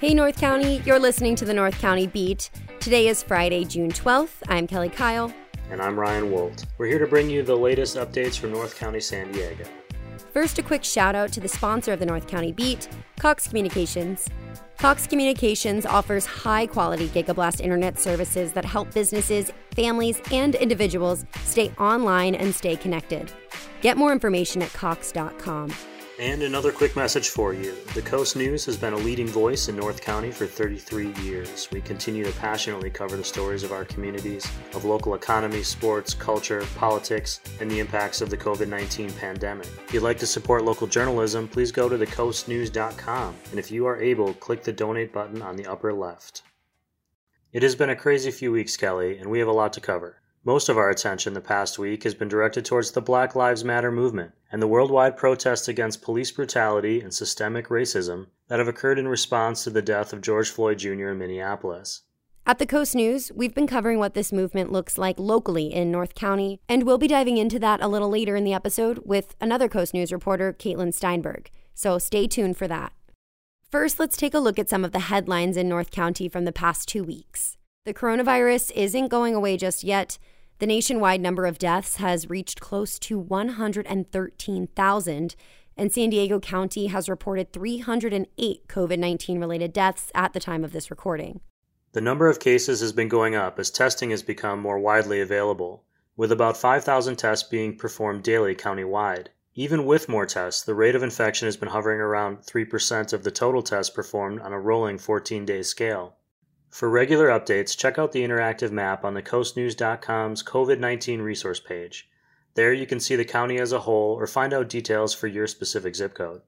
Hey, North County, you're listening to the North County Beat. Today is Friday, June 12th. I'm Kelli Kyle. And I'm Ryan Woldt. We're here to bring you the latest updates from North County, San Diego. First, a quick shout out to the sponsor of the North County Beat, Cox Communications. Cox Communications offers high quality Gigablast internet services that help businesses, families, and individuals stay online and stay connected. Get more information at Cox.com. And another quick message for you. The Coast News has been a leading voice in North County for 33 years. We continue to passionately cover the stories of our communities, of local economy, sports, culture, politics, and the impacts of the COVID 19 pandemic. If you'd like to support local journalism, please go to thecoastnews.com. And if you are able, click the donate button on the upper left. It has been a crazy few weeks, Kelli, and we have a lot to cover. Most of our attention the past week has been directed towards the Black Lives Matter movement and the worldwide protests against police brutality and systemic racism that have occurred in response to the death of George Floyd Jr. in Minneapolis. At the Coast News, we've been covering what this movement looks like locally in North County, and we'll be diving into that a little later in the episode with another Coast News reporter, Caitlin Steinberg. So stay tuned for that. First, let's take a look at some of the headlines in North County from the past two weeks. The coronavirus isn't going away just yet, the nationwide number of deaths has reached close to 113,000, and San Diego County has reported 308 COVID 19 related deaths at the time of this recording. The number of cases has been going up as testing has become more widely available, with about 5,000 tests being performed daily countywide. Even with more tests, the rate of infection has been hovering around 3% of the total tests performed on a rolling 14 day scale. For regular updates, check out the interactive map on the coastnews.com's COVID 19 resource page. There you can see the county as a whole or find out details for your specific zip code.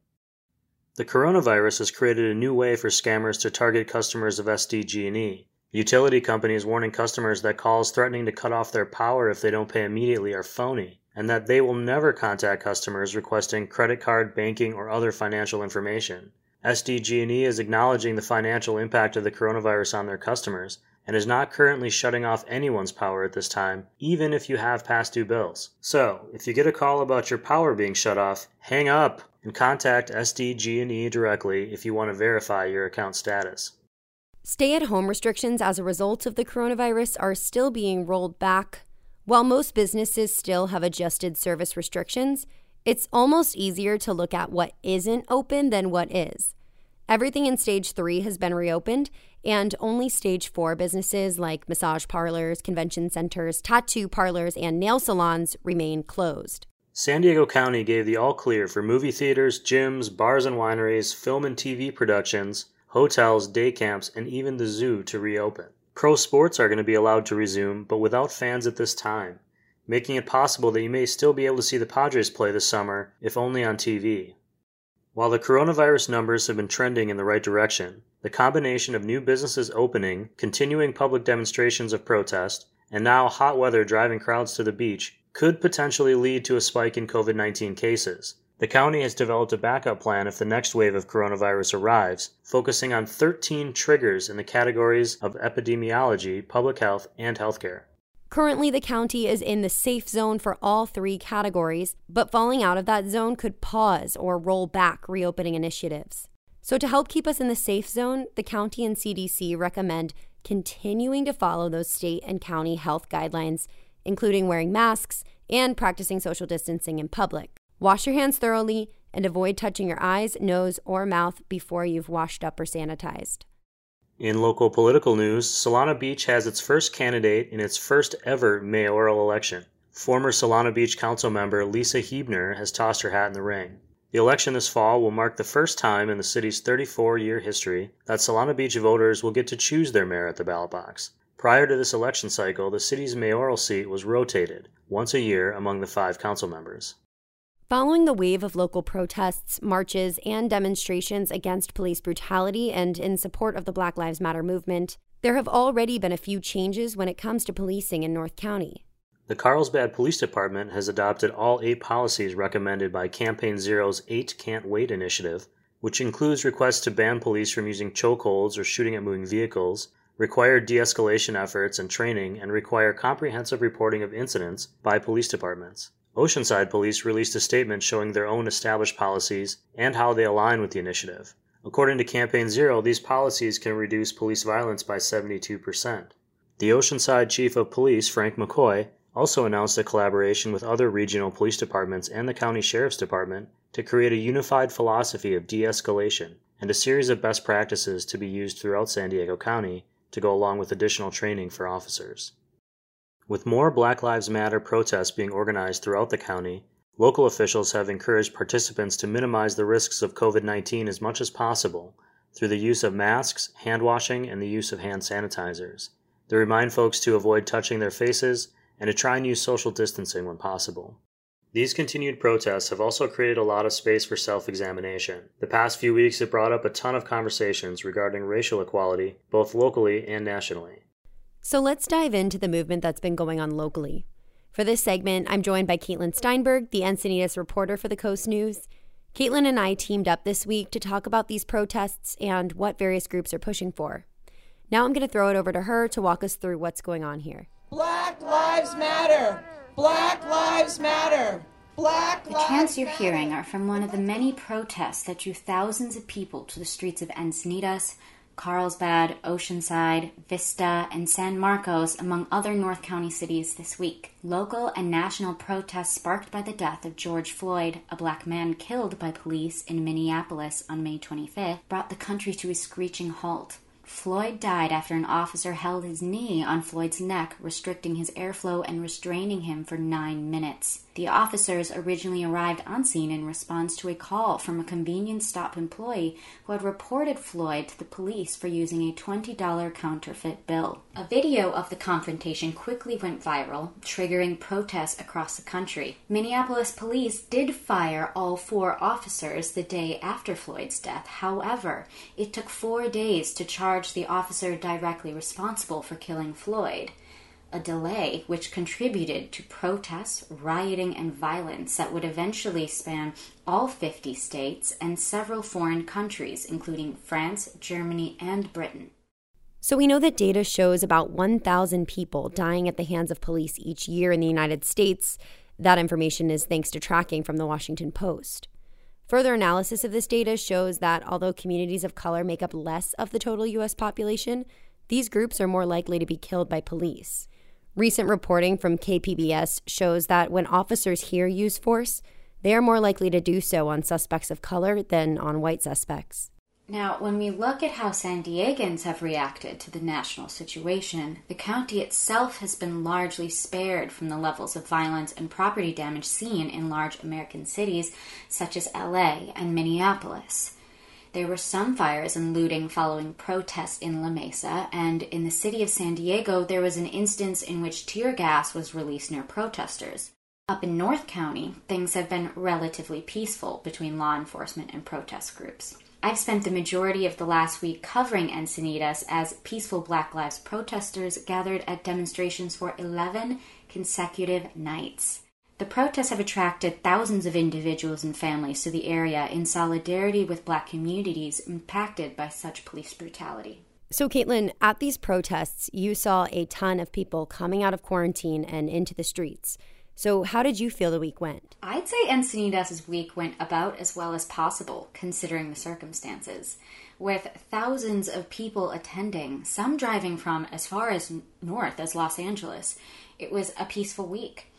The coronavirus has created a new way for scammers to target customers of SDG&E. Utility companies warning customers that calls threatening to cut off their power if they don't pay immediately are phony, and that they will never contact customers requesting credit card, banking, or other financial information. SDG&E is acknowledging the financial impact of the coronavirus on their customers and is not currently shutting off anyone's power at this time, even if you have past due bills. So, if you get a call about your power being shut off, hang up and contact SDG&E directly if you want to verify your account status. Stay-at-home restrictions as a result of the coronavirus are still being rolled back. While most businesses still have adjusted service restrictions, it's almost easier to look at what isn't open than what is. Everything in stage three has been reopened, and only stage four businesses like massage parlors, convention centers, tattoo parlors, and nail salons remain closed. San Diego County gave the all clear for movie theaters, gyms, bars and wineries, film and TV productions, hotels, day camps, and even the zoo to reopen. Pro sports are going to be allowed to resume, but without fans at this time, making it possible that you may still be able to see the Padres play this summer, if only on TV. While the coronavirus numbers have been trending in the right direction, the combination of new businesses opening, continuing public demonstrations of protest, and now hot weather driving crowds to the beach could potentially lead to a spike in COVID 19 cases. The county has developed a backup plan if the next wave of coronavirus arrives, focusing on 13 triggers in the categories of epidemiology, public health, and healthcare. Currently, the county is in the safe zone for all three categories, but falling out of that zone could pause or roll back reopening initiatives. So, to help keep us in the safe zone, the county and CDC recommend continuing to follow those state and county health guidelines, including wearing masks and practicing social distancing in public. Wash your hands thoroughly and avoid touching your eyes, nose, or mouth before you've washed up or sanitized. In local political news, Solana Beach has its first candidate in its first ever mayoral election. Former Solana Beach Council member Lesa Heebner has tossed her hat in the ring. The election this fall will mark the first time in the city's 34 year history that Solana Beach voters will get to choose their mayor at the ballot box. Prior to this election cycle, the city's mayoral seat was rotated once a year among the five council members. Following the wave of local protests, marches, and demonstrations against police brutality and in support of the Black Lives Matter movement, there have already been a few changes when it comes to policing in North County. The Carlsbad Police Department has adopted all eight policies recommended by Campaign Zero's Eight Can't Wait initiative, which includes requests to ban police from using chokeholds or shooting at moving vehicles, require de escalation efforts and training, and require comprehensive reporting of incidents by police departments. Oceanside Police released a statement showing their own established policies and how they align with the initiative. According to Campaign Zero, these policies can reduce police violence by 72%. The Oceanside Chief of Police, Frank McCoy, also announced a collaboration with other regional police departments and the County Sheriff's Department to create a unified philosophy of de escalation and a series of best practices to be used throughout San Diego County to go along with additional training for officers. With more Black Lives Matter protests being organized throughout the county, local officials have encouraged participants to minimize the risks of COVID 19 as much as possible through the use of masks, hand washing, and the use of hand sanitizers. They remind folks to avoid touching their faces and to try and use social distancing when possible. These continued protests have also created a lot of space for self examination. The past few weeks have brought up a ton of conversations regarding racial equality, both locally and nationally. So let's dive into the movement that's been going on locally. For this segment, I'm joined by Caitlin Steinberg, the Encinitas reporter for the Coast News. Caitlin and I teamed up this week to talk about these protests and what various groups are pushing for. Now I'm going to throw it over to her to walk us through what's going on here. Black Lives Matter! Black Lives Matter! Black the chants you're hearing are from one of the many protests that drew thousands of people to the streets of Encinitas, Carlsbad, Oceanside, Vista, and San Marcos, among other North County cities this week. Local and national protests sparked by the death of George Floyd, a black man killed by police in Minneapolis on May 25th, brought the country to a screeching halt. Floyd died after an officer held his knee on Floyd's neck, restricting his airflow and restraining him for nine minutes. The officers originally arrived on scene in response to a call from a convenience stop employee who had reported Floyd to the police for using a $20 counterfeit bill. A video of the confrontation quickly went viral, triggering protests across the country. Minneapolis police did fire all four officers the day after Floyd's death. However, it took four days to charge the officer directly responsible for killing Floyd a delay which contributed to protests, rioting, and violence that would eventually span all 50 states and several foreign countries, including France, Germany, and Britain. So, we know that data shows about 1,000 people dying at the hands of police each year in the United States. That information is thanks to tracking from the Washington Post. Further analysis of this data shows that although communities of color make up less of the total U.S. population, these groups are more likely to be killed by police. Recent reporting from KPBS shows that when officers here use force, they are more likely to do so on suspects of color than on white suspects. Now, when we look at how San Diegans have reacted to the national situation, the county itself has been largely spared from the levels of violence and property damage seen in large American cities such as LA and Minneapolis. There were some fires and looting following protests in La Mesa, and in the city of San Diego, there was an instance in which tear gas was released near protesters. Up in North County, things have been relatively peaceful between law enforcement and protest groups. I've spent the majority of the last week covering Encinitas as peaceful Black Lives protesters gathered at demonstrations for 11 consecutive nights. The protests have attracted thousands of individuals and families to the area in solidarity with black communities impacted by such police brutality. So, Caitlin, at these protests, you saw a ton of people coming out of quarantine and into the streets. So, how did you feel the week went? I'd say Encinitas' week went about as well as possible, considering the circumstances. With thousands of people attending, some driving from as far as north as Los Angeles, it was a peaceful week.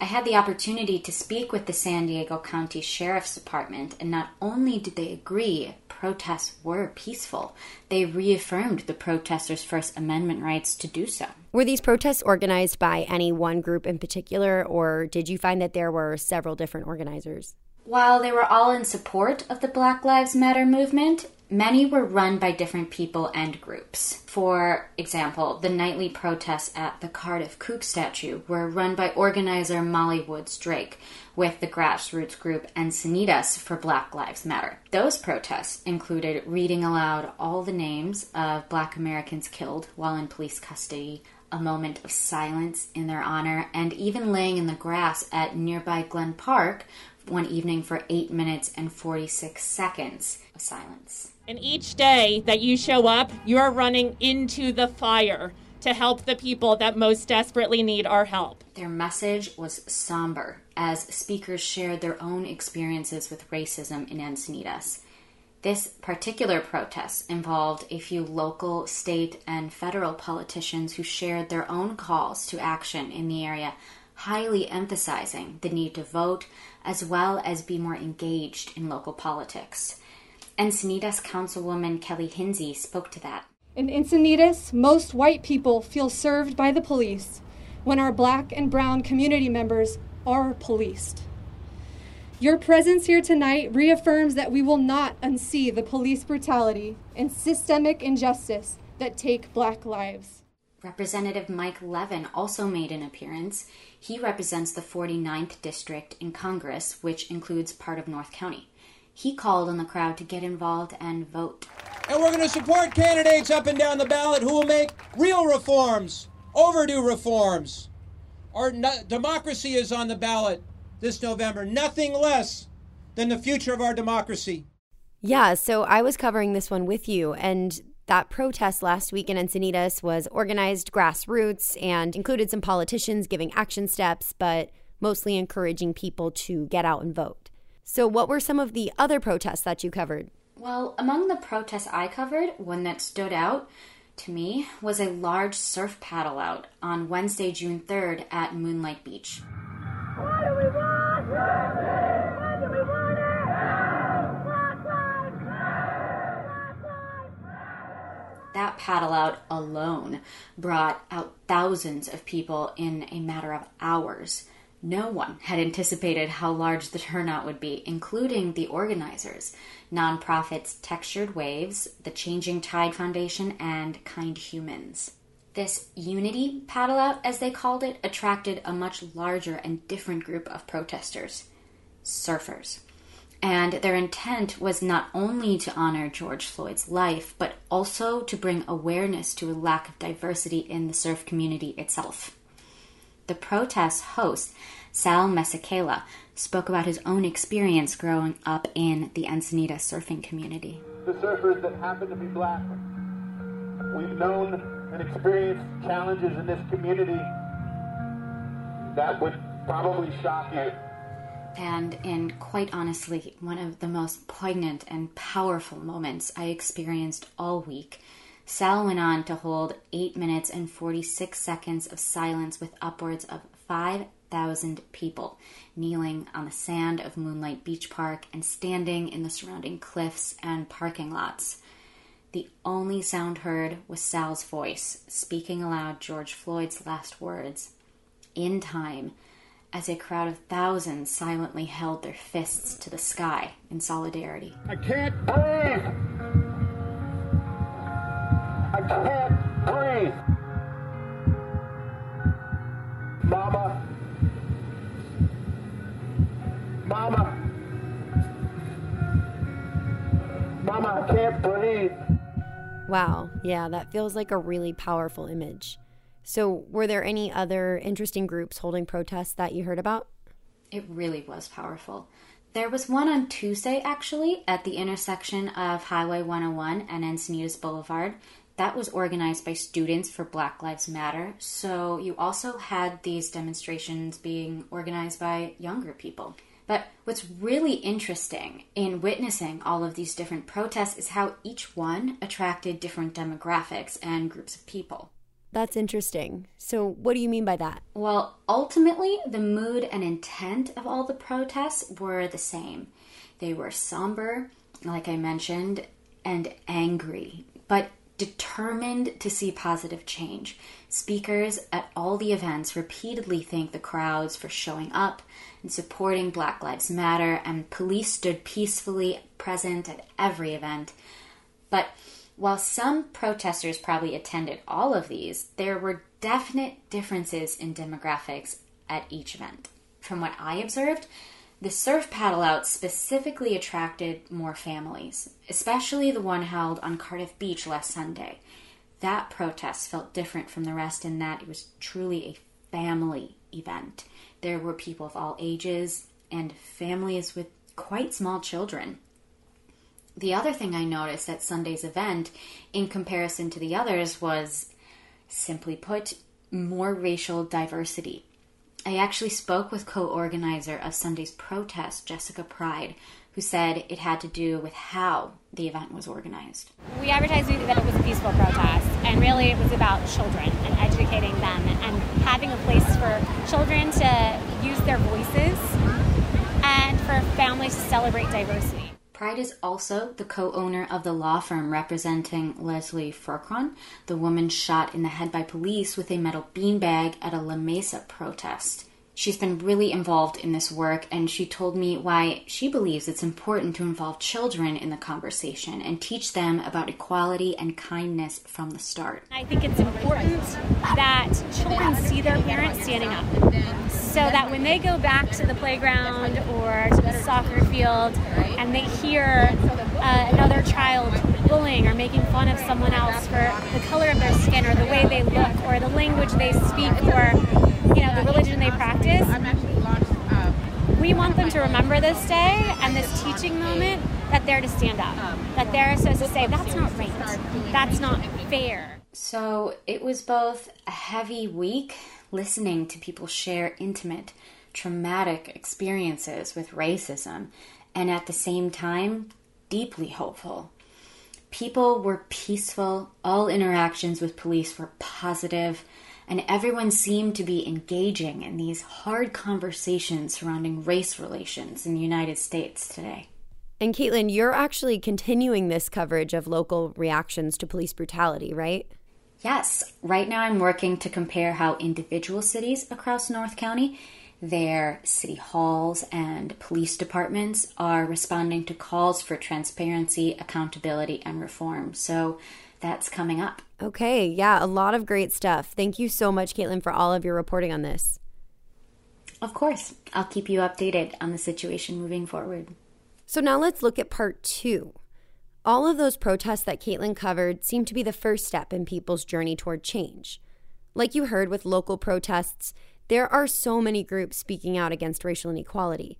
I had the opportunity to speak with the San Diego County Sheriff's Department, and not only did they agree protests were peaceful, they reaffirmed the protesters' First Amendment rights to do so. Were these protests organized by any one group in particular, or did you find that there were several different organizers? While they were all in support of the Black Lives Matter movement, Many were run by different people and groups. For example, the nightly protests at the Cardiff Kook statue were run by organizer Molly Woods Drake with the grassroots group Encinitas for Black Lives Matter. Those protests included reading aloud all the names of black Americans killed while in police custody, a moment of silence in their honor, and even laying in the grass at nearby Glen Park one evening for 8 minutes and 46 seconds of silence. And each day that you show up, you're running into the fire to help the people that most desperately need our help. Their message was somber as speakers shared their own experiences with racism in Encinitas. This particular protest involved a few local, state, and federal politicians who shared their own calls to action in the area, highly emphasizing the need to vote as well as be more engaged in local politics. Encinitas Councilwoman Kellie Hinze spoke to that. In Encinitas, most white people feel served by the police when our black and brown community members are policed. Your presence here tonight reaffirms that we will not unsee the police brutality and systemic injustice that take black lives. Representative Mike Levin also made an appearance. He represents the 49th District in Congress, which includes part of North County. He called on the crowd to get involved and vote. And we're going to support candidates up and down the ballot who will make real reforms, overdue reforms. Our no- democracy is on the ballot this November. Nothing less than the future of our democracy. Yeah, so I was covering this one with you, and that protest last week in Encinitas was organized grassroots and included some politicians giving action steps, but mostly encouraging people to get out and vote. So, what were some of the other protests that you covered? Well, among the protests I covered, one that stood out to me was a large surf paddle out on Wednesday, June 3rd at Moonlight Beach. That paddle out alone brought out thousands of people in a matter of hours. No one had anticipated how large the turnout would be, including the organizers, nonprofits Textured Waves, the Changing Tide Foundation, and Kind Humans. This unity paddle out, as they called it, attracted a much larger and different group of protesters surfers. And their intent was not only to honor George Floyd's life, but also to bring awareness to a lack of diversity in the surf community itself. The protest host, Sal Masekela, spoke about his own experience growing up in the Encinitas surfing community. The surfers that happen to be black, we've known and experienced challenges in this community that would probably shock you. And in quite honestly, one of the most poignant and powerful moments I experienced all week Sal went on to hold 8 minutes and 46 seconds of silence with upwards of 5,000 people kneeling on the sand of Moonlight Beach Park and standing in the surrounding cliffs and parking lots. The only sound heard was Sal's voice speaking aloud George Floyd's last words. In time, as a crowd of thousands silently held their fists to the sky in solidarity. I can't breathe! Breathe! Mama! Mama! Mama, I can't breathe! Wow, yeah, that feels like a really powerful image. So, were there any other interesting groups holding protests that you heard about? It really was powerful. There was one on Tuesday, actually, at the intersection of Highway 101 and Encinitas Boulevard. That was organized by Students for Black Lives Matter. So you also had these demonstrations being organized by younger people. But what's really interesting in witnessing all of these different protests is how each one attracted different demographics and groups of people. That's interesting. So, what do you mean by that? Well, ultimately, the mood and intent of all the protests were the same. They were somber, like I mentioned, and angry, but determined to see positive change. Speakers at all the events repeatedly thanked the crowds for showing up and supporting Black Lives Matter, and police stood peacefully present at every event. But while some protesters probably attended all of these, there were definite differences in demographics at each event. From what I observed, the surf paddle out specifically attracted more families, especially the one held on Cardiff Beach last Sunday. That protest felt different from the rest in that it was truly a family event. There were people of all ages and families with quite small children. The other thing I noticed at Sunday's event, in comparison to the others, was simply put, more racial diversity. I actually spoke with co organizer of Sunday's protest, Jessica Pride, who said it had to do with how the event was organized. We advertised that it was a peaceful protest, and really it was about children and educating them and having a place for children to use their voices and for families to celebrate diversity. Pride is also the co owner of the law firm representing Leslie Furcron, the woman shot in the head by police with a metal beanbag at a La Mesa protest. She's been really involved in this work, and she told me why she believes it's important to involve children in the conversation and teach them about equality and kindness from the start. I think it's important that children see their parents standing up so that when they go back to the playground or to the soccer field and they hear uh, another child bullying or making fun of someone else for the color of their skin or the way they look or the language they speak or you know, the religion they practice. We want them to remember this day and this teaching moment that they're to stand up, that they're supposed to say, that's not right, that's not fair. So it was both a heavy week listening to people share intimate, traumatic experiences with racism, and at the same time, deeply hopeful. People were peaceful, all interactions with police were positive, and everyone seemed to be engaging in these hard conversations surrounding race relations in the United States today. And Caitlin, you're actually continuing this coverage of local reactions to police brutality, right? Yes. Right now, I'm working to compare how individual cities across North County, their city halls, and police departments are responding to calls for transparency, accountability, and reform. So that's coming up. Okay, yeah, a lot of great stuff. Thank you so much, Caitlin, for all of your reporting on this. Of course, I'll keep you updated on the situation moving forward. So now let's look at part two. All of those protests that Caitlin covered seem to be the first step in people's journey toward change. Like you heard with local protests, there are so many groups speaking out against racial inequality.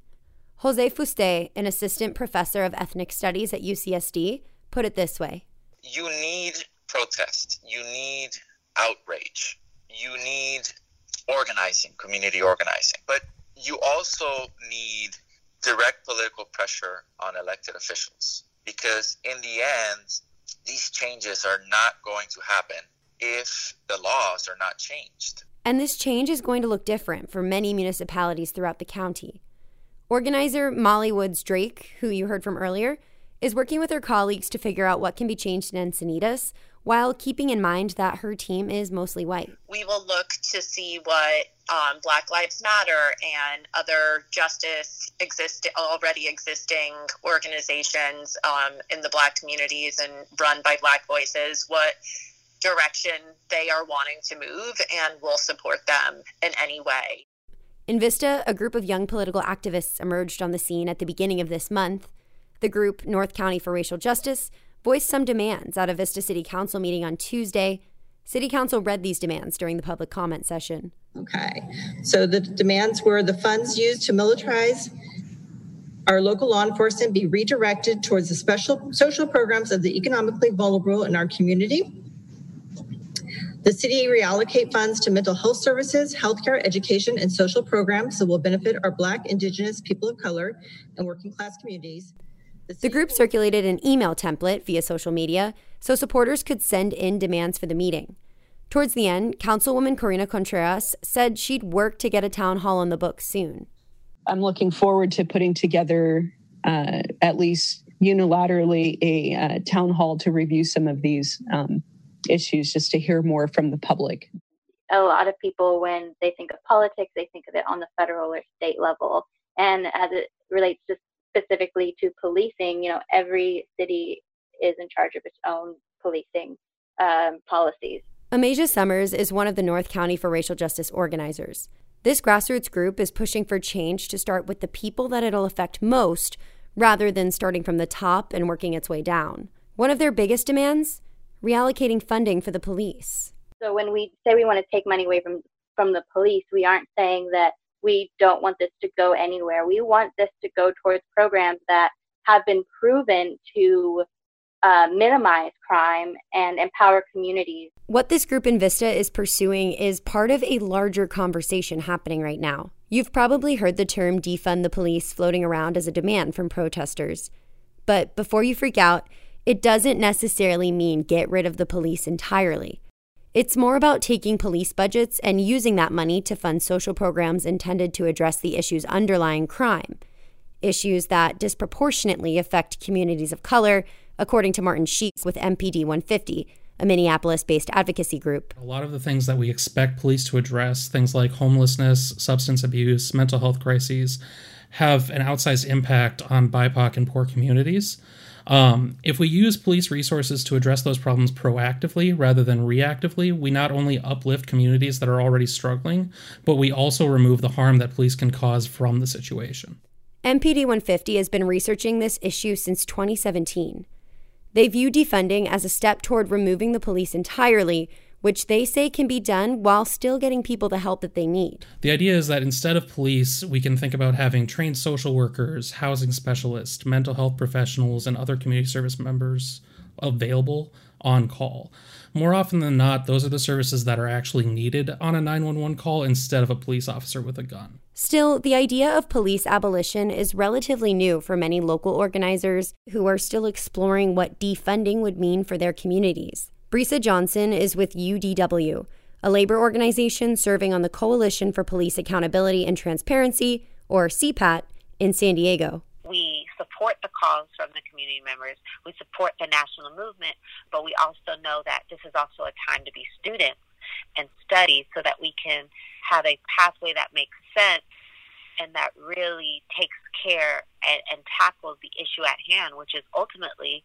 Jose Fuste, an assistant professor of ethnic studies at UCSD, put it this way you need protest, you need outrage, you need organizing, community organizing, but you also need direct political pressure on elected officials because in the end, these changes are not going to happen if the laws are not changed. And this change is going to look different for many municipalities throughout the county. Organizer Molly Woods Drake, who you heard from earlier, is working with her colleagues to figure out what can be changed in Encinitas while keeping in mind that her team is mostly white. We will look to see what um, Black Lives Matter and other justice exist already existing organizations um, in the Black communities and run by Black voices, what direction they are wanting to move, and we'll support them in any way. In Vista, a group of young political activists emerged on the scene at the beginning of this month the group, North County for Racial Justice, voiced some demands at a Vista City Council meeting on Tuesday. City Council read these demands during the public comment session. Okay. So the demands were the funds used to militarize our local law enforcement be redirected towards the special social programs of the economically vulnerable in our community. The city reallocate funds to mental health services, healthcare, education, and social programs that will benefit our Black, Indigenous, people of color, and working class communities. The group circulated an email template via social media so supporters could send in demands for the meeting. Towards the end, Councilwoman Corinna Contreras said she'd work to get a town hall on the books soon. I'm looking forward to putting together, uh, at least unilaterally, a uh, town hall to review some of these um, issues just to hear more from the public. A lot of people, when they think of politics, they think of it on the federal or state level. And as it relates to specifically to policing, you know, every city is in charge of its own policing um, policies. Amasia Summers is one of the North County for Racial Justice organizers. This grassroots group is pushing for change to start with the people that it'll affect most rather than starting from the top and working its way down. One of their biggest demands reallocating funding for the police. So when we say we want to take money away from from the police, we aren't saying that we don't want this to go anywhere. We want this to go towards programs that have been proven to uh, minimize crime and empower communities. What this group in Vista is pursuing is part of a larger conversation happening right now. You've probably heard the term defund the police floating around as a demand from protesters. But before you freak out, it doesn't necessarily mean get rid of the police entirely. It's more about taking police budgets and using that money to fund social programs intended to address the issues underlying crime, issues that disproportionately affect communities of color, according to Martin Sheets with MPD 150, a Minneapolis based advocacy group. A lot of the things that we expect police to address, things like homelessness, substance abuse, mental health crises, have an outsized impact on BIPOC and poor communities. Um, if we use police resources to address those problems proactively rather than reactively, we not only uplift communities that are already struggling, but we also remove the harm that police can cause from the situation. MPD 150 has been researching this issue since 2017. They view defunding as a step toward removing the police entirely which they say can be done while still getting people the help that they need. The idea is that instead of police, we can think about having trained social workers, housing specialists, mental health professionals, and other community service members available on call. More often than not, those are the services that are actually needed on a 911 call instead of a police officer with a gun. Still, the idea of police abolition is relatively new for many local organizers who are still exploring what defunding would mean for their communities. Brisa Johnson is with UDW, a labor organization serving on the Coalition for Police Accountability and Transparency, or CPAT, in San Diego. We support the calls from the community members. We support the national movement, but we also know that this is also a time to be students and study so that we can have a pathway that makes sense and that really takes care and, and tackles the issue at hand, which is ultimately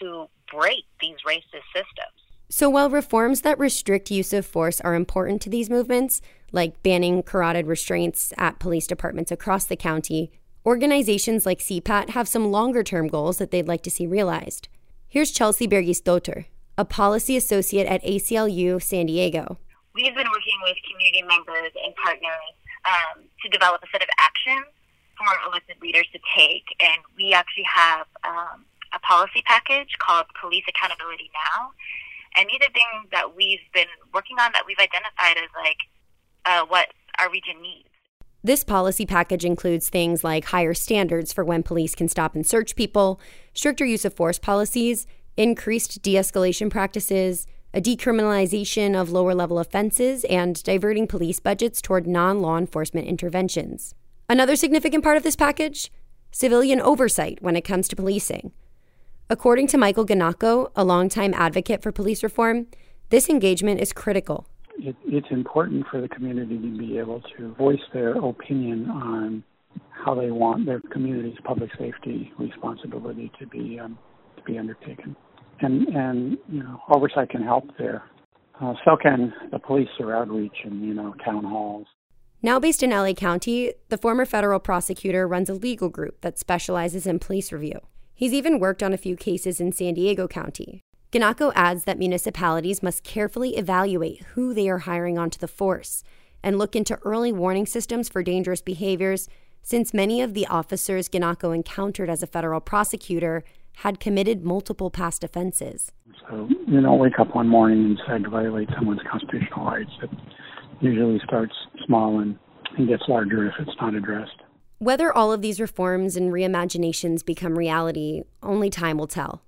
to break these racist systems. So, while reforms that restrict use of force are important to these movements, like banning carotid restraints at police departments across the county, organizations like CPAT have some longer term goals that they'd like to see realized. Here's Chelsea Bergisdotter, a policy associate at ACLU San Diego. We've been working with community members and partners um, to develop a set of actions for elected leaders to take, and we actually have um, a policy package called Police Accountability Now. And these are things that we've been working on that we've identified as like uh, what our region needs. This policy package includes things like higher standards for when police can stop and search people, stricter use of force policies, increased de escalation practices, a decriminalization of lower level offenses, and diverting police budgets toward non law enforcement interventions. Another significant part of this package civilian oversight when it comes to policing. According to Michael Gennaco, a longtime advocate for police reform, this engagement is critical. It, it's important for the community to be able to voice their opinion on how they want their community's public safety responsibility to be um, to be undertaken, and and you know oversight can help there. Uh, so can the police through outreach and you know town halls. Now based in LA County, the former federal prosecutor runs a legal group that specializes in police review. He's even worked on a few cases in San Diego County. Gennaco adds that municipalities must carefully evaluate who they are hiring onto the force and look into early warning systems for dangerous behaviors, since many of the officers Gennaco encountered as a federal prosecutor had committed multiple past offenses. So you don't wake up one morning and decide to violate someone's constitutional rights. It usually starts small and, and gets larger if it's not addressed. Whether all of these reforms and reimaginations become reality, only time will tell.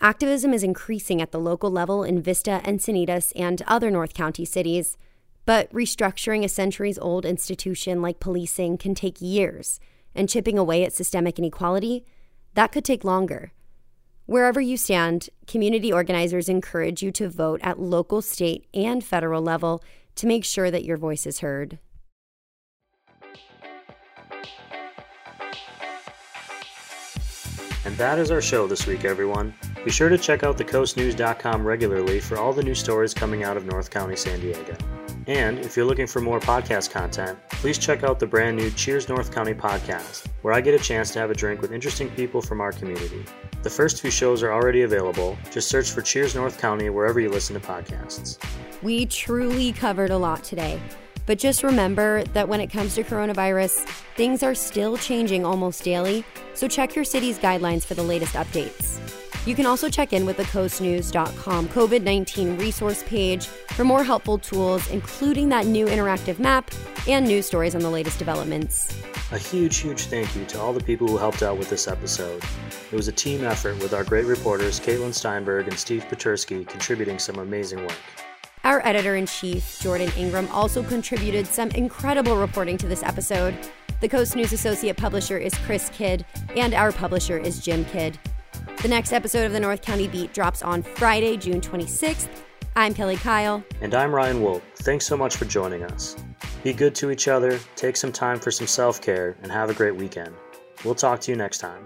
Activism is increasing at the local level in Vista, Encinitas, and other North County cities, but restructuring a centuries old institution like policing can take years, and chipping away at systemic inequality, that could take longer. Wherever you stand, community organizers encourage you to vote at local, state, and federal level to make sure that your voice is heard. And that is our show this week, everyone. Be sure to check out thecoastnews.com regularly for all the new stories coming out of North County, San Diego. And if you're looking for more podcast content, please check out the brand new Cheers North County podcast, where I get a chance to have a drink with interesting people from our community. The first few shows are already available. Just search for Cheers North County wherever you listen to podcasts. We truly covered a lot today. But just remember that when it comes to coronavirus, things are still changing almost daily, so check your city's guidelines for the latest updates. You can also check in with the coastnews.com COVID 19 resource page for more helpful tools, including that new interactive map and news stories on the latest developments. A huge, huge thank you to all the people who helped out with this episode. It was a team effort with our great reporters Caitlin Steinberg and Steve Puterski contributing some amazing work. Our editor in chief, Jordan Ingram, also contributed some incredible reporting to this episode. The Coast News Associate Publisher is Chris Kydd, and our publisher is Jim Kydd. The next episode of the North County Beat drops on Friday, June 26th. I'm Kelli Kyle. And I'm Ryan Woldt. Thanks so much for joining us. Be good to each other, take some time for some self care, and have a great weekend. We'll talk to you next time.